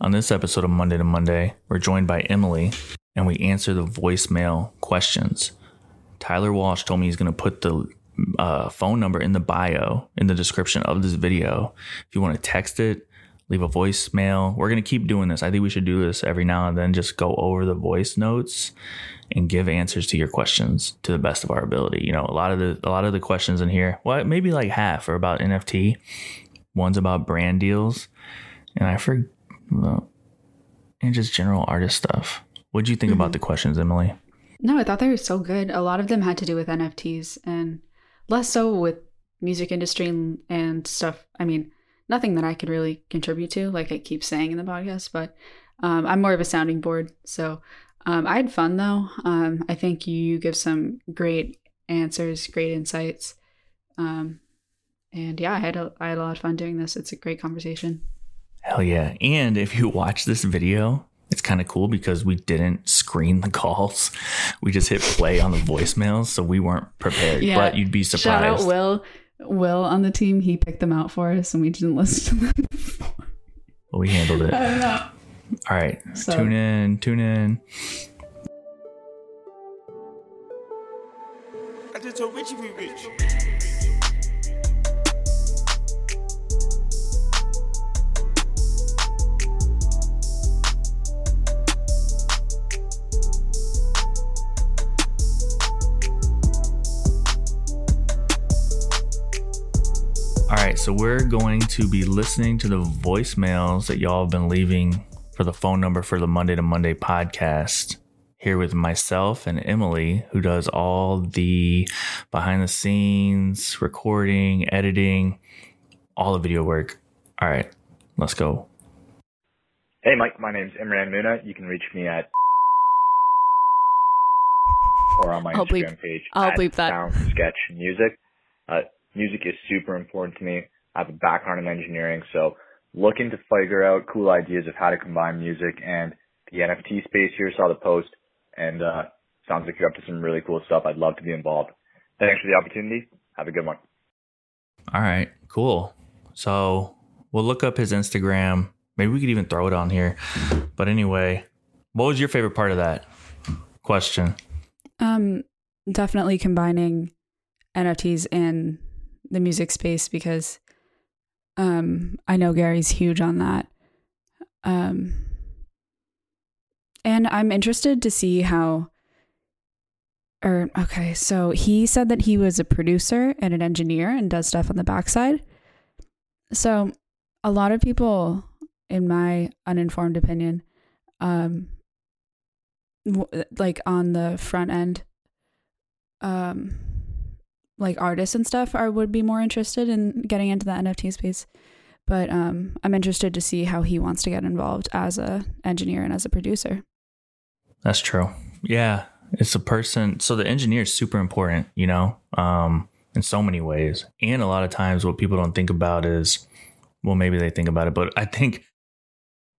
On this episode of Monday to Monday, we're joined by Emily and we answer the voicemail questions. Tyler Walsh told me he's going to put the uh, phone number in the bio in the description of this video. If you want to text it, leave a voicemail. We're going to keep doing this. I think we should do this every now and then, just go over the voice notes and give answers to your questions to the best of our ability. You know, a lot of the a lot of the questions in here, well, maybe like half are about NFT. One's about brand deals, and I forget, and just general artist stuff. What do you think mm-hmm. about the questions, Emily? No, I thought they were so good. A lot of them had to do with NFTs and less so with music industry and, and stuff. I mean, nothing that I could really contribute to, like I keep saying in the podcast, but um, I'm more of a sounding board. So um, I had fun though. Um, I think you give some great answers, great insights. Um, and yeah, I had, a, I had a lot of fun doing this. It's a great conversation. Hell yeah. And if you watch this video, it's kind of cool because we didn't screen the calls. We just hit play on the voicemails, so we weren't prepared. Yeah. But you'd be surprised. Shout out Will. Will on the team, he picked them out for us, and we didn't listen to them before. Well, we handled it. I don't know. All right, so. tune in, tune in. I just told Richie we rich. Right, so we're going to be listening to the voicemails that y'all have been leaving for the phone number for the Monday to Monday podcast. Here with myself and Emily, who does all the behind the scenes, recording, editing, all the video work. All right, let's go. Hey, Mike. My name's Imran Muna. You can reach me at or on my I'll Instagram bleep. page. I'll bleep that. Sound Sketch Music. Uh, music is super important to me. I have a background in engineering, so looking to figure out cool ideas of how to combine music and the NFT space here. Saw the post and uh, sounds like you're up to some really cool stuff. I'd love to be involved. Thanks for the opportunity. Have a good one. All right, cool. So we'll look up his Instagram. Maybe we could even throw it on here. But anyway, what was your favorite part of that question? Um, definitely combining NFTs and the music space because um, I know Gary's huge on that. Um, and I'm interested to see how. Or okay, so he said that he was a producer and an engineer and does stuff on the backside. So a lot of people, in my uninformed opinion, um, w- like on the front end, um, like artists and stuff are would be more interested in getting into the NFT space. But um, I'm interested to see how he wants to get involved as a engineer and as a producer. That's true. Yeah, it's a person. So the engineer is super important, you know, um, in so many ways. And a lot of times, what people don't think about is, well, maybe they think about it, but I think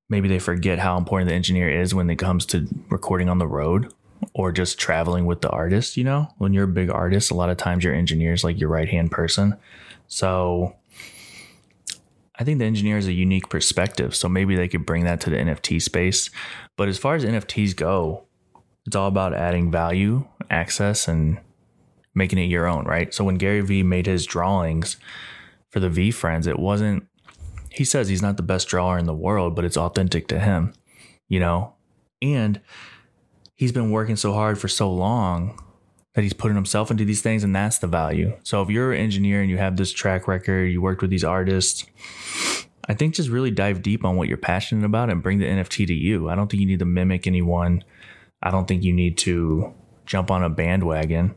maybe they forget how important the engineer is when it comes to recording on the road or just traveling with the artist, you know? When you're a big artist, a lot of times your engineer is like your right hand person. So I think the engineer is a unique perspective. So maybe they could bring that to the NFT space. But as far as NFTs go, it's all about adding value, access, and making it your own, right? So when Gary Vee made his drawings for the VeeFriends, it wasn't, he says he's not the best drawer in the world, but it's authentic to him, you know? And he's been working so hard for so long that he's putting himself into these things and that's the value. So if you're an engineer and you have this track record, you worked with these artists, I think just really dive deep on what you're passionate about and bring the NFT to you. I don't think you need to mimic anyone. I don't think you need to jump on a bandwagon.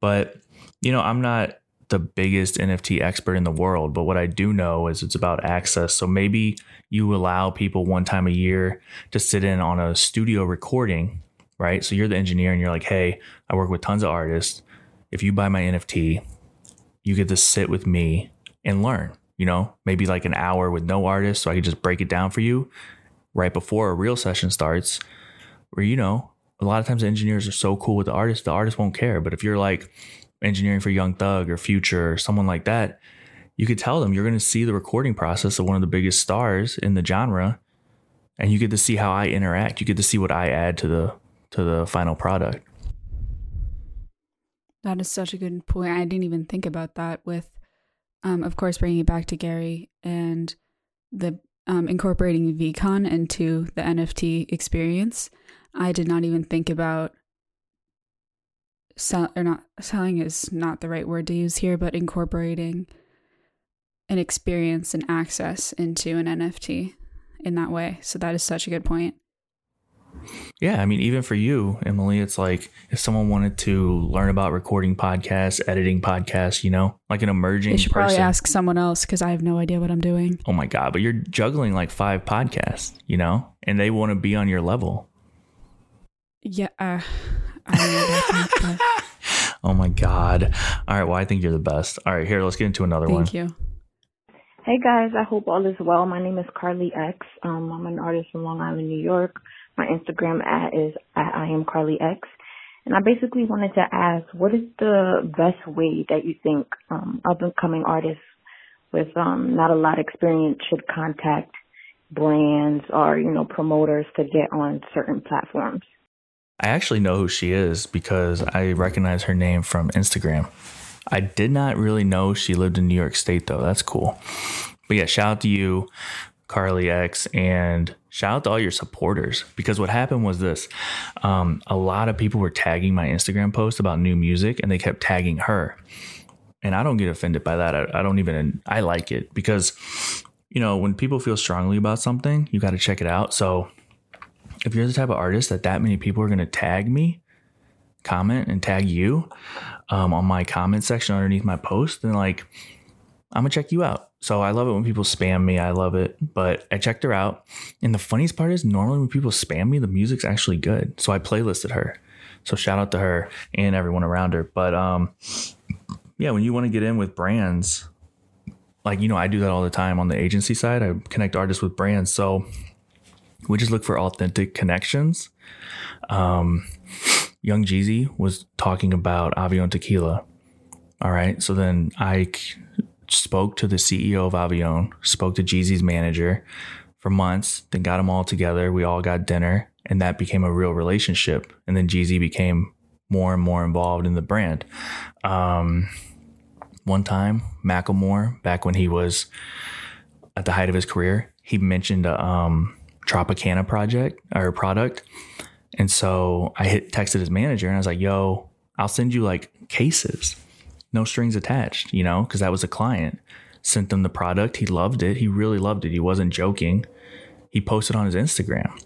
But, you know, I'm not the biggest NFT expert in the world, but what I do know is it's about access. So maybe you allow people one time a year to sit in on a studio recording right? So you're the engineer and you're like, hey, I work with tons of artists. If you buy my NFT, you get to sit with me and learn, you know, maybe like an hour with no artist. So I can just break it down for you right before a real session starts. Where, you know, a lot of times engineers are so cool with the artists, the artist won't care. But if you're like engineering for Young Thug or Future or someone like that, you could tell them you're going to see the recording process of one of the biggest stars in the genre and you get to see how I interact. You get to see what I add to the to the final product. That is such a good point. I didn't even think about that with um of course bringing it back to Gary and the um, incorporating VeeCon into the NFT experience. I did not even think about sell or not selling is not the right word to use here, but incorporating an experience and access into an NFT in that way. So that is such a good point. Yeah, I mean, even for you, Emily, it's like if someone wanted to learn about recording podcasts, editing podcasts, you know, like an emerging. You should person. probably ask someone else because I have no idea what I'm doing. Oh my god! But you're juggling like five podcasts, you know, and they want to be on your level. Yeah, uh, I don't know that, Oh my god! All right, well, I think you're the best. All right, here, let's get into another one. thank you. Hey guys, I hope all is well. My name is Carly X. Um, I'm an artist from Long Island, New York. My Instagram at is at I am Carly X. And I basically wanted to ask, what is the best way that you think um, up and coming artists with um, not a lot of experience should contact brands or you know promoters to get on certain platforms? I actually know who she is because I recognize her name from Instagram. I did not really know she lived in New York State though. That's cool. But yeah, shout out to you, Carly X, and shout out to all your supporters because what happened was this: um, a lot of people were tagging my Instagram post about new music, and they kept tagging her. And I don't get offended by that. I, I don't even. I like it because you know when people feel strongly about something, you got to check it out. So if you're the type of artist that that many people are going to tag me, comment and tag you um, on my comment section underneath my post, then like I'm gonna check you out. So I love it when people spam me. I love it, but I checked her out. And the funniest part is normally when people spam me, the music's actually good. So I playlisted her. So shout out to her and everyone around her. But um, yeah, when you want to get in with brands, like you know, I do that all the time on the agency side. I connect artists with brands. So we just look for authentic connections. Um, Young Jeezy was talking about Avion Tequila. All right. So then I spoke to the CEO of Avion, spoke to Jeezy's manager for months, then got them all together. We all got dinner, and that became a real relationship. And then Jeezy became more and more involved in the brand. Um, one time, Macklemore, back when he was at the height of his career, he mentioned a um, Tropicana project or product. And so I hit texted his manager and I was like, yo, I'll send you like cases, no strings attached, you know, because that was a client. Sent them the product. He loved it. He really loved it. He wasn't joking. He posted on his Instagram.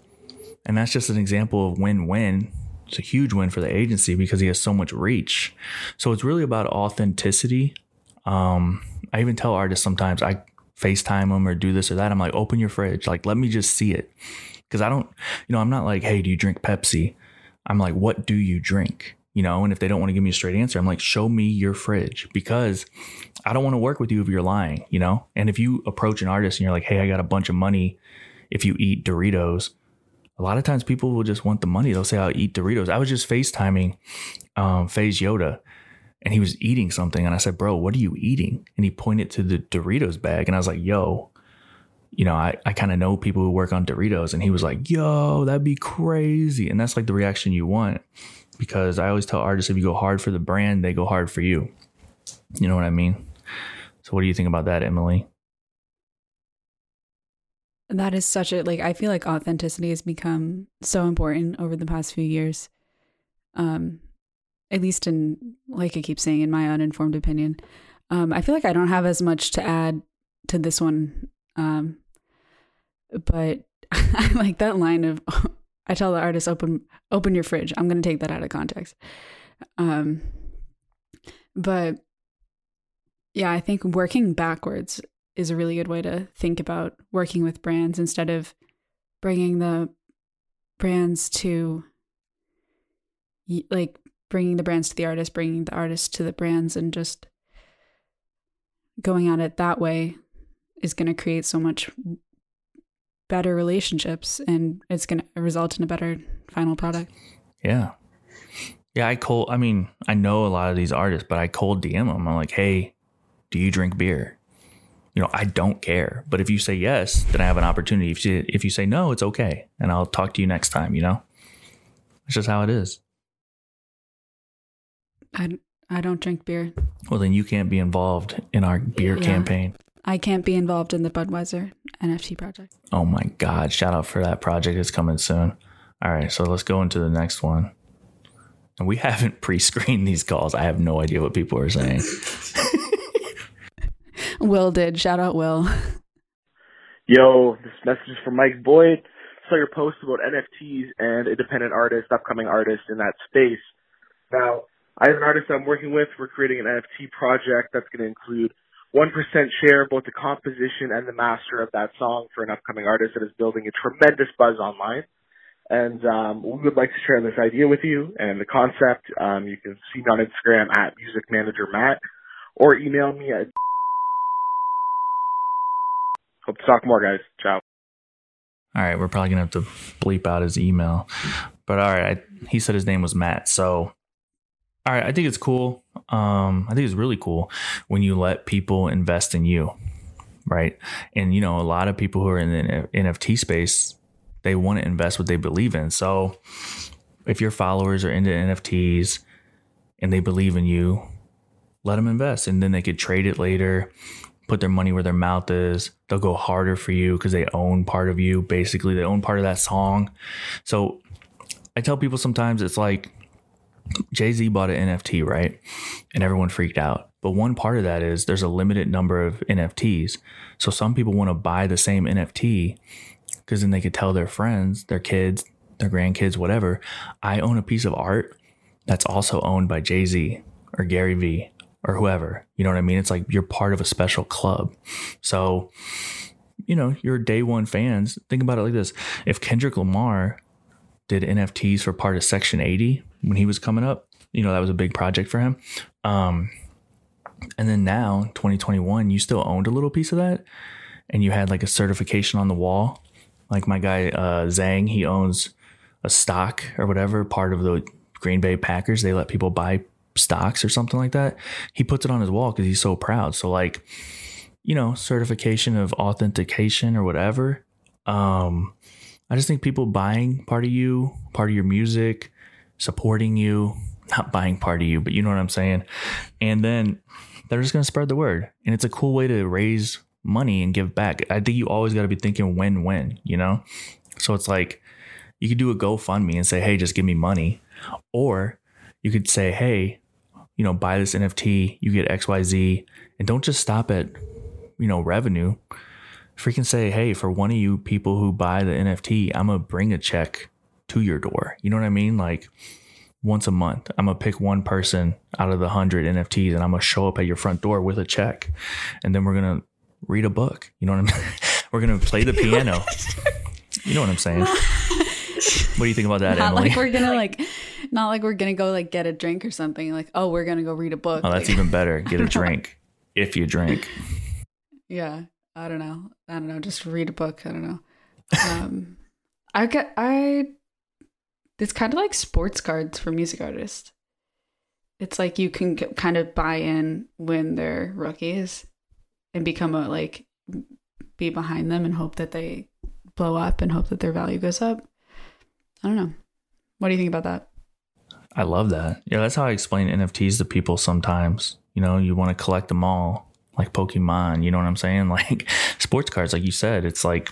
And that's just an example of win win. It's a huge win for the agency because he has so much reach. So it's really about authenticity. Um, I even tell artists sometimes I FaceTime them or do this or that. I'm like, open your fridge. Like, let me just see it. Because I don't, you know, I'm not like, hey, do you drink Pepsi? I'm like, what do you drink? You know, and if they don't want to give me a straight answer, I'm like, show me your fridge because I don't want to work with you if you're lying, you know? And if you approach an artist and you're like, hey, I got a bunch of money if you eat Doritos, a lot of times people will just want the money. They'll say, I'll eat Doritos. I was just FaceTiming um, FaZe Yoda and he was eating something. And I said, Bro, what are you eating? And he pointed to the Doritos bag. And I was like, Yo, you know, I, I kind of know people who work on Doritos. And he was like, Yo, that'd be crazy. And that's like the reaction you want because I always tell artists if you go hard for the brand, they go hard for you. You know what I mean? So, what do you think about that, Emily? That is such a like I feel like authenticity has become so important over the past few years. Um at least in like I keep saying in my uninformed opinion. Um I feel like I don't have as much to add to this one. Um but I like that line of I tell the artist open open your fridge. I'm going to take that out of context. Um but yeah, I think working backwards is a really good way to think about working with brands instead of bringing the brands to like bringing the brands to the artist bringing the artist to the brands and just going at it that way is going to create so much better relationships and it's going to result in a better final product Yeah. Yeah, I cold. I mean, I know a lot of these artists, but I cold DM them. I'm like, hey, do you drink beer? you know, I don't care. But if you say yes, then I have an opportunity. If you, if you say no, it's okay. And I'll talk to you next time, you know? It's just how it is. I, I don't drink beer. Well, then you can't be involved in our beer Yeah. campaign. I can't be involved in the Budweiser NFT project. Oh my God. Shout out for that project. It's coming soon. All right. So let's go into the next one. And we haven't pre screened these calls. I have no idea what people are saying. Will did. Shout out Will. Yo, this message is from Mike Boyd. Saw your post about NFTs and independent artists, upcoming artists in that space. Now, I have an artist I'm working with. We're creating an NFT project that's going to include 1% share both the composition and the master of that song for an upcoming artist that is building a tremendous buzz online. And um, we would like to share this idea with you and the concept. Um, you can see me on Instagram at Music Manager Matt or email me at. Hope to talk more, guys. Ciao. All right, we're probably gonna have to bleep out his email, but all right, I, he said his name was Matt. So, all right, I think it's cool. Um, I think it's really cool when you let people invest in you, right? And you know, a lot of people who are in the NFT space, they want to invest what they believe in. So, if your followers are into NFTs and they believe in you, let them invest, and then they could trade it later put their money where their mouth is. They'll go harder for you because they own part of you. Basically, they own part of that song. So I tell people sometimes it's like Jay Z bought an NFT, right? And everyone freaked out. But one part of that is there's a limited number of NFTs. So some people want to buy the same NFT because then they could tell their friends, their kids, their grandkids, whatever, I own a piece of art that's also owned by Jay Z or Gary Vee or whoever. You know what I mean? It's like you're part of a special club. So, you know, your day one fans, think about it like this. If Kendrick Lamar did NFTs for part of Section 80 when he was coming up, you know, that was a big project for him. Um, and then now, 2021, you still owned a little piece of that and you had like a certification on the wall. Like my guy, uh, Zhang, he owns a stock or whatever, part of the Green Bay Packers. They let people buy stocks or something like that. He puts it on his wall because he's so proud. So like, you know, certification of authentication or whatever. Um, I just think people buying part of you, part of your music, supporting you, not buying part of you, but you know what I'm saying. And then they're just gonna spread the word, and it's a cool way to raise money and give back. I think you always got to be thinking win-win, you know. So it's like you could do a GoFundMe and say, "Hey, just give me money," or you could say, "Hey, you know, buy this NFT, you get XYZ, and don't just stop at, you know, revenue. Freaking say, hey, for one of you people who buy the NFT, I'm gonna bring a check to your door. You know what I mean? Like once a month, I'm gonna pick one person out of the hundred NFTs and I'm gonna show up at your front door with a check. And then we're gonna read a book. You know what I mean? we're gonna play the piano. You know what I'm saying? What do you think about that, not Emily? like we're gonna like, not like we're gonna go like get a drink or something. Like, oh, we're gonna go read a book. oh, that's Like, even better. Get a drink if you drink. Yeah, I don't know. I don't know. Just read a book. I don't know. Um, I get I. It's kind of like sports cards for music artists. It's like you can kind of buy in when they're rookies, and become a like be behind them and hope that they blow up and hope that their value goes up. I don't know. What do you think about that? I love that. Yeah, that's how I explain NFTs to people sometimes. You know, you want to collect them all like Pokemon, you know what I'm saying? Like sports cards, like you said, it's like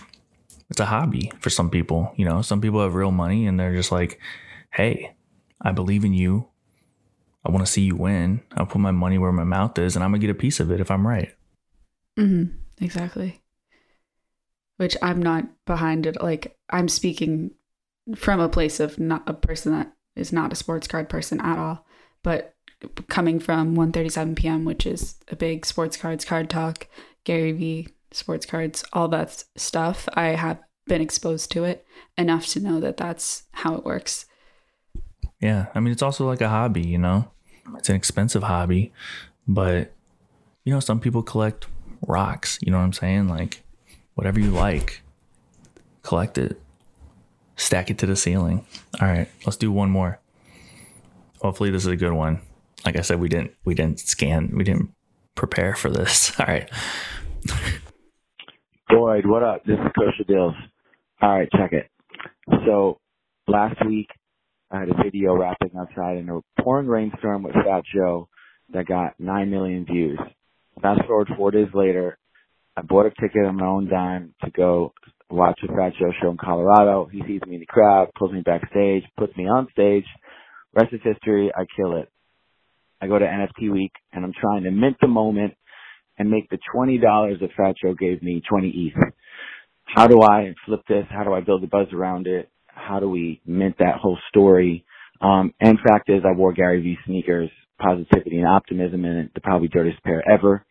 it's a hobby for some people. You know, some people have real money and they're just like, hey, I believe in you. I want to see you win. I'll put my money where my mouth is and I'm going to get a piece of it if I'm right. Mm-hmm. Exactly. Which I'm not behind it. Like I'm speaking from a place of not a person that is not a sports card person at all, but coming from One37pm, which is a big sports cards card talk, Gary Vee sports cards, all that stuff. I have been exposed to it enough to know that that's how it works. Yeah. I mean, it's also like a hobby, you know, it's an expensive hobby, but, you know, some people collect rocks, you know what I'm saying? Like, whatever you like, collect it, stack it to the ceiling. All right, let's do one more. Hopefully, this is a good one. Like I said, we didn't we didn't scan, we didn't prepare for this. All right. Boyd, what up? This is Kosha Dillz. All right, check it. So last week I had a video rapping outside in a pouring rainstorm with Fat Joe that got nine million views. Fast forward four days later, I bought a ticket on my own dime to go watch a Fat Joe show in Colorado. He sees me in the crowd, pulls me backstage, puts me on stage. Rest is history. I kill it. I go to NFT week and I'm trying to mint the moment and make the $20 that Fat Joe gave me 20 ETH. How do I flip this? How do I build a buzz around it? How do we mint that whole story? Um, and fact is I wore Gary Vee sneakers, positivity and optimism in the probably dirtiest pair ever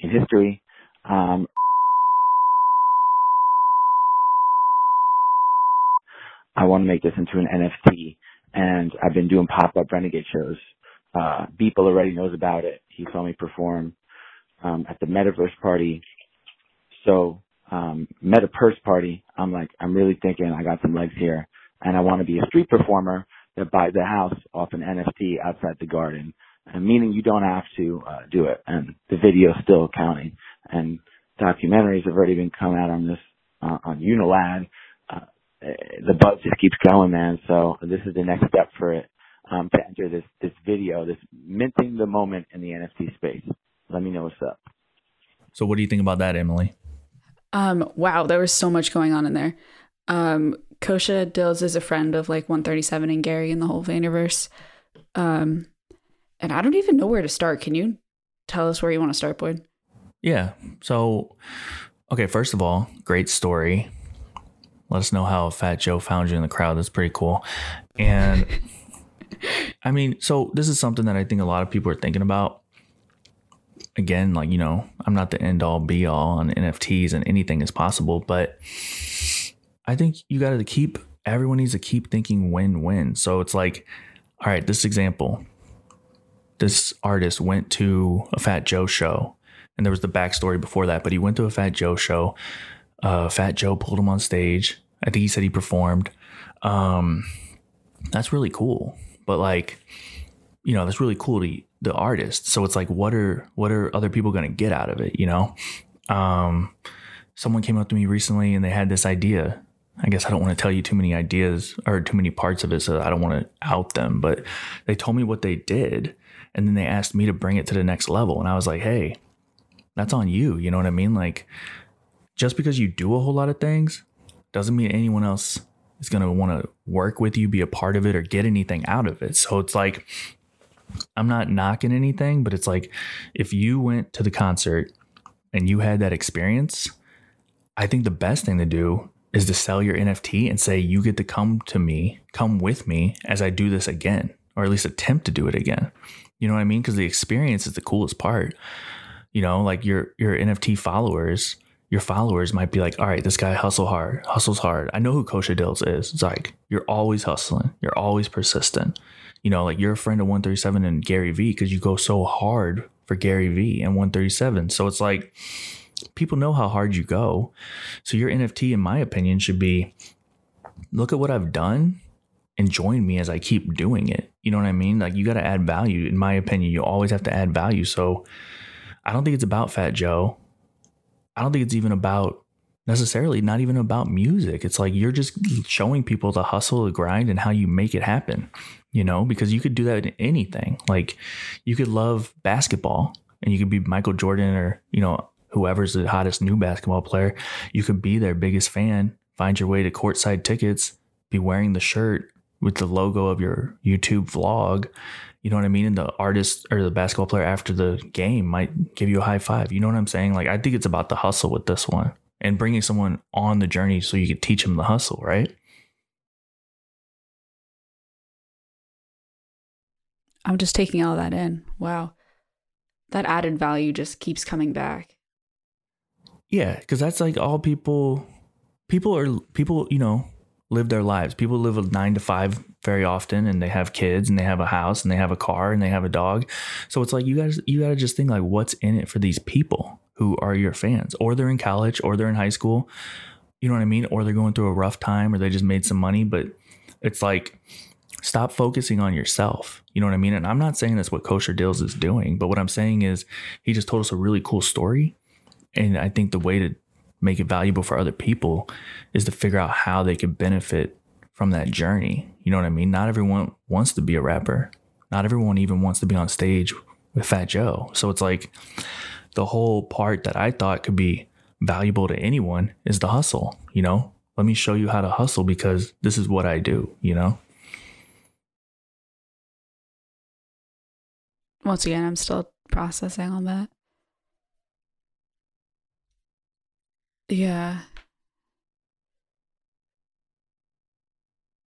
in history. Um, I want to make this into an NFT and I've been doing pop-up renegade shows. Uh, Beeple already knows about it. He saw me perform, um, at the metaverse party. So, um, metaverse party. I'm like, I'm really thinking I got some legs here and I want to be a street performer that buys a house off an NFT outside the garden. And meaning you don't have to, uh, do it. And the video's still counting and documentaries have already been coming out on this, uh, on Unilad. Uh, the buzz just keeps going, man. So this is the next step for it um, to enter this this video, this minting the moment in the NFT space. Let me know what's up. So, what do you think about that, Emily? Um, wow, there was so much going on in there. Um, Kosha Dillz is a friend of like 137 and Gary and the whole Vaynerverse. Um, and I don't even know where to start. Can you tell us where you want to start, Boyd? Yeah. So, okay, first of all, great story. Let us know how Fat Joe found you in the crowd. That's pretty cool. And I mean, so this is something that I think a lot of people are thinking about. Again, like, you know, I'm not the end all be all on NFTs and anything is possible, but I think you got to keep, everyone needs to keep thinking win win. So it's like, all right, this example this artist went to a Fat Joe show, and there was the backstory before that, but he went to a Fat Joe show. Uh, Fat Joe pulled him on stage. I think he said he performed. Um, that's really cool but like you know that's really cool to the artist. So it's like what are what are other people going to get out of it you know? Um someone came up to me recently and they had this idea. I guess i don't want to tell you too many ideas or too many parts of it so i don't want to out them but they told me what they did and then they asked me to bring it to the next level and i was like hey that's on you you know what i mean? Like just because you do a whole lot of things doesn't mean anyone else is going to want to work with you, be a part of it, or get anything out of it. So it's like, I'm not knocking anything, but it's like if you went to the concert and you had that experience, I think the best thing to do is to sell your NFT and say, you get to come to me, come with me as I do this again, or at least attempt to do it again. You know what I mean? Because the experience is the coolest part. You know, like your your NFT followers your followers might be like, all right, this guy hustle hard, hustles hard. I know who Kosha Dillz is. It's like you're always hustling, you're always persistent. You know, like you're a friend of 137 and Gary Vee because you go so hard for Gary Vee and 137. So it's like people know how hard you go. So your NFT, in my opinion, should be look at what I've done and join me as I keep doing it. You know what I mean? Like you got to add value. In my opinion, you always have to add value. So I don't think it's about Fat Joe. I don't think it's even about necessarily not even about music. It's like you're just showing people the hustle, the grind, and how you make it happen, you know, because you could do that in anything. Like you could love basketball and you could be Michael Jordan or, you know, whoever's the hottest new basketball player. You could be their biggest fan, find your way to courtside tickets, be wearing the shirt with the logo of your YouTube vlog you know what I mean? And the artist or the basketball player after the game might give you a high five. You know what I'm saying? Like, I think it's about the hustle with this one and bringing someone on the journey so you can teach them the hustle, right? I'm just taking all that in. Wow. That added value just keeps coming back. Yeah, because that's like all people, people are, people, you know, live their lives. People live a nine to five very often and they have kids and they have a house and they have a car and they have a dog. So it's like you guys you gotta just think like what's in it for these people who are your fans. Or they're in college or they're in high school. You know what I mean? Or they're going through a rough time or they just made some money. But it's like stop focusing on yourself. You know what I mean? And I'm not saying that's what Kosha Dillz is doing, but what I'm saying is he just told us a really cool story. And I think the way to make it valuable for other people is to figure out how they could benefit from that journey. You know what I mean? Not everyone wants to be a rapper. Not everyone even wants to be on stage with Fat Joe. So it's like the whole part that I thought could be valuable to anyone is the hustle, you know? Let me show you how to hustle because this is what I do, you know? Once again, I'm still processing on that. Yeah.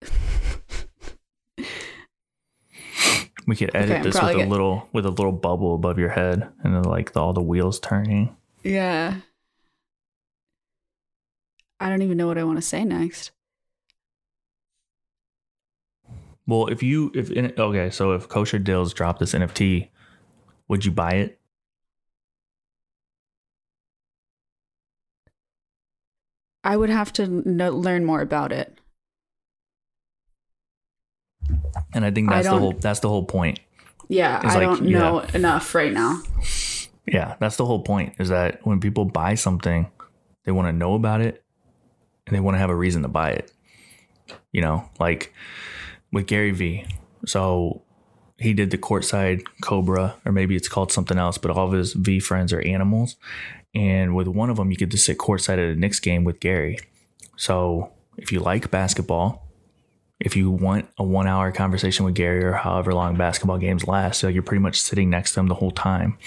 We could edit Okay, this with a get- little with a little bubble above your head and then like the, all the wheels turning. Yeah. I don't even know what I want to say next. Well, if you if in, okay, so if Kosha Dillz dropped this NFT, would you buy it? I would have to know, learn more about it. And I think I that's the whole that's the whole point. Yeah, I like, don't yeah. know enough right now. Yeah, that's the whole point is that when people buy something, they want to know about it and they want to have a reason to buy it. You know, like with Gary Vee. So he did the courtside Cobra, or maybe it's called something else, but all of his VeeFriends are animals. And with one of them, you get to sit courtside at a Knicks game with Gary. So if you like basketball, if you want a one hour conversation with Gary or however long basketball games last, so you're pretty much sitting next to him the whole time.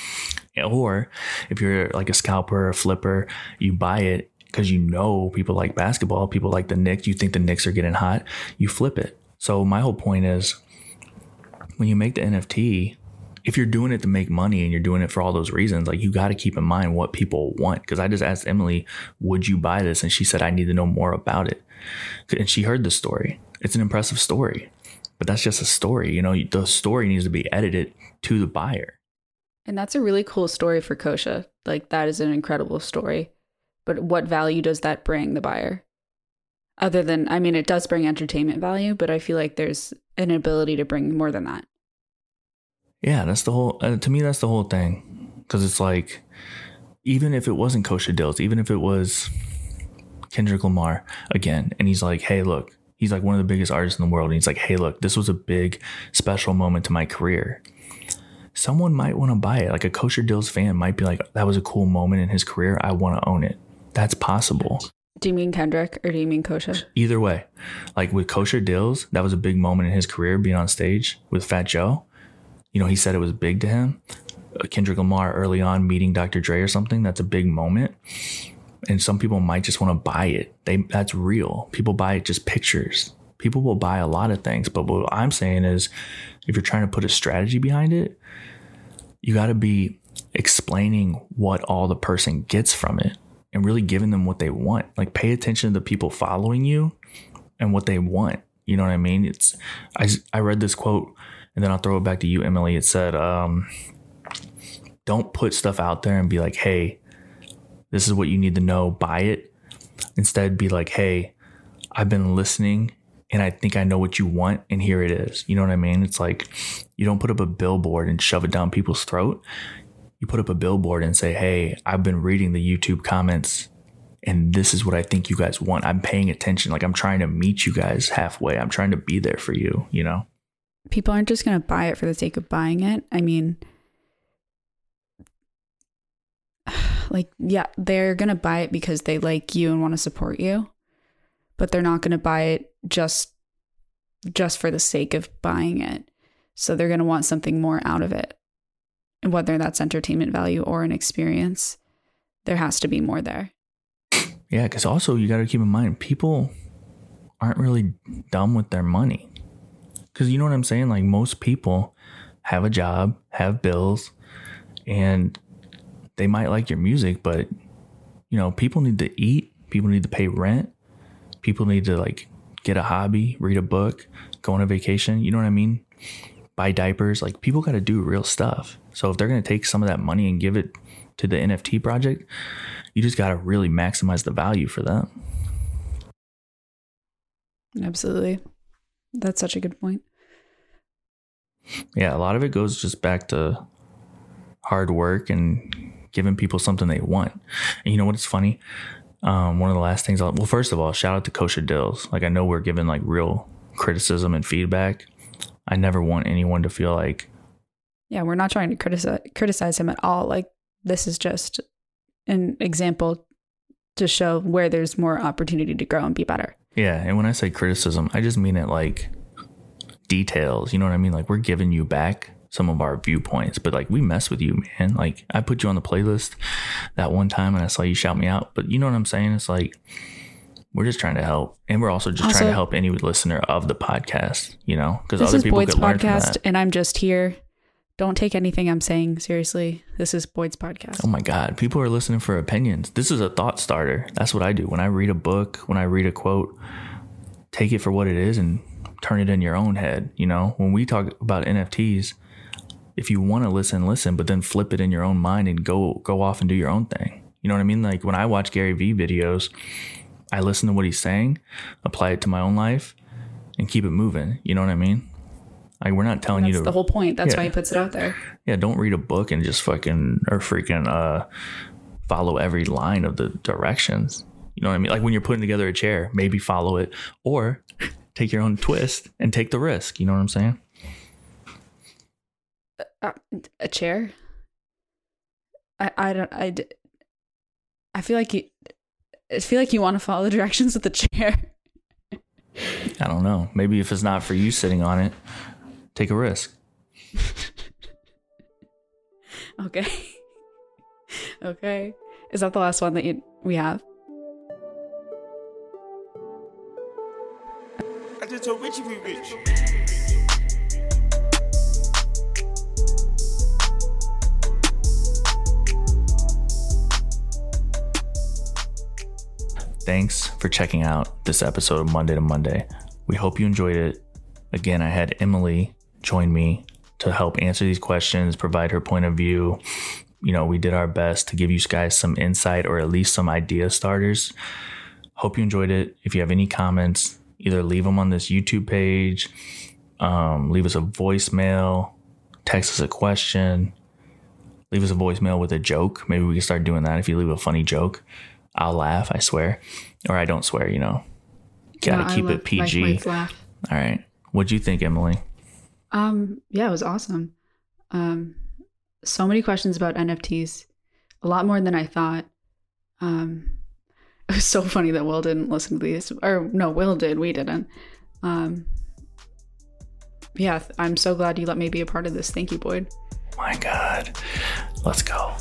Or if you're like a scalper or a flipper, you buy it because you know people like basketball, people like the Knicks, you think the Knicks are getting hot, you flip it. So my whole point is when you make the NFT, if you're doing it to make money and you're doing it for all those reasons, like you got to keep in mind what people want. Because I just asked Emily, would you buy this? And she said, I need to know more about it. And she heard the story. It's an impressive story, but that's just a story. You know, the story needs to be edited to the buyer. And that's a really cool story for Kosha. Like that is an incredible story. But what value does that bring the buyer? Other than I mean it does bring entertainment value, but I feel like there's an ability to bring more than that. Yeah, that's the whole. Uh, to me, that's the whole thing. Because it's like, even if it wasn't Kosha Dillz, even if it was Kendrick Lamar again, and he's like, "Hey, look," he's like one of the biggest artists in the world, and he's like, "Hey, look, this was a big, special moment to my career." Someone might want to buy it. Like a Kosha Dillz fan might be like, "That was a cool moment in his career. I want to own it." That's possible. Do you mean Kendrick or do you mean Kosha? Either way, like with Kosha Dillz, that was a big moment in his career being on stage with Fat Joe. You know, he said it was big to him. Uh, Kendrick Lamar early on meeting Dr. Dre or something, that's a big moment. And some people might just want to buy it. They that's real. People buy it just pictures. People will buy a lot of things, but what I'm saying is if you're trying to put a strategy behind it, you got to be explaining what all the person gets from it and really giving them what they want. Like pay attention to the people following you and what they want. You know what I mean? It's I I read this quote and then I'll throw it back to you, Emily. It said, um, "Don't put stuff out there and be like, hey, this is what you need to know. Buy it." Instead, be like, "Hey, I've been listening." And I think I know what you want, and here it is. You know what I mean? It's like you don't put up a billboard and shove it down people's throat you put up a billboard and say, Hey, I've been reading the YouTube comments and this is what I think you guys want. I'm paying attention. Like I'm trying to meet you guys halfway. I'm trying to be there for you, you know? People aren't just going to buy it for the sake of buying it. I mean, like, yeah, they're going to buy it because they like you and want to support you, but they're not going to buy it just just for the sake of buying it. So they're going to want something more out of it. Whether that's entertainment value or an experience, there has to be more there. Yeah, because also you got to keep in mind people aren't really dumb with their money. Because you know what I'm saying? Like most people have a job, have bills, and they might like your music, but you know, people need to eat, people need to pay rent, people need to like get a hobby, read a book, go on a vacation. You know what I mean? Buy diapers. Like people got to do real stuff. So if they're going to take some of that money and give it to the NFT project, you just got to really maximize the value for them. Absolutely. That's such a good point. Yeah, a lot of it goes just back to hard work and giving people something they want. And you know what? It's funny. Um, one of the last things I'll, well, first of all, shout out to Kosha Dillz. Like I know we're given like real criticism and feedback. I never want anyone to feel like Yeah, we're not trying to criticize criticize him at all. Like this is just an example to show where there's more opportunity to grow and be better. Yeah, and when I say criticism, I just mean it like details. You know what I mean? Like we're giving you back some of our viewpoints, but like we mess with you, man. Like I put you on the playlist that one time and I saw you shout me out, but you know what I'm saying? It's like we're just trying to help, and we're also just Also- trying to help any listener of the podcast. You know, because other is people Boyd's could learn from podcast, that. and I'm just here. Don't take anything I'm saying seriously. This is Boyd's podcast. Oh my God, people are listening for opinions. This is a thought starter. That's what I do. When I read a book, when I read a quote, take it for what it is and turn it in your own head. You know, when we talk about NFTs, if you want to listen, listen, but then flip it in your own mind and go go off and do your own thing. You know what I mean? Like when I watch Gary Vee videos, I listen to what he's saying, apply it to my own life, and keep it moving. You know what I mean? Like we're not telling you to the whole point. That's why he puts it out there. yeah, don't read a book and just fucking or freaking uh follow every line of the directions. You know what I mean? Like when you're putting together a chair, maybe follow it or take your own twist and take the risk. You know what I'm saying? Uh, a chair. I I don't I. I feel like you. I feel like you want to follow the directions of the chair. I don't know. Maybe if it's not for you sitting on it, take a risk. Okay. okay. Is that the last one that you, we have? I just told Richie we rich. Thanks for checking out this episode of Monday to Monday. We hope you enjoyed it. Again, I had Emily join me to help answer these questions, provide her point of view. You know, we did our best to give you guys some insight or at least some idea starters. Hope you enjoyed it. If you have any comments, either leave them on this YouTube page, um, leave us a voicemail, text us a question, leave us a voicemail with a joke. Maybe we can start doing that. If you leave a funny joke, I'll laugh, I swear. Or I don't swear, you know. Gotta No, keep love it PG. All right. What'd you think, Emily? Um, yeah, it was awesome. Um, so many questions about NFTs, a lot more than I thought. Um, it was so funny that Will didn't listen to these, or no, Will did, we didn't. Um, yeah, I'm so glad you let me be a part of this. Thank you, Boyd. My God. Let's go.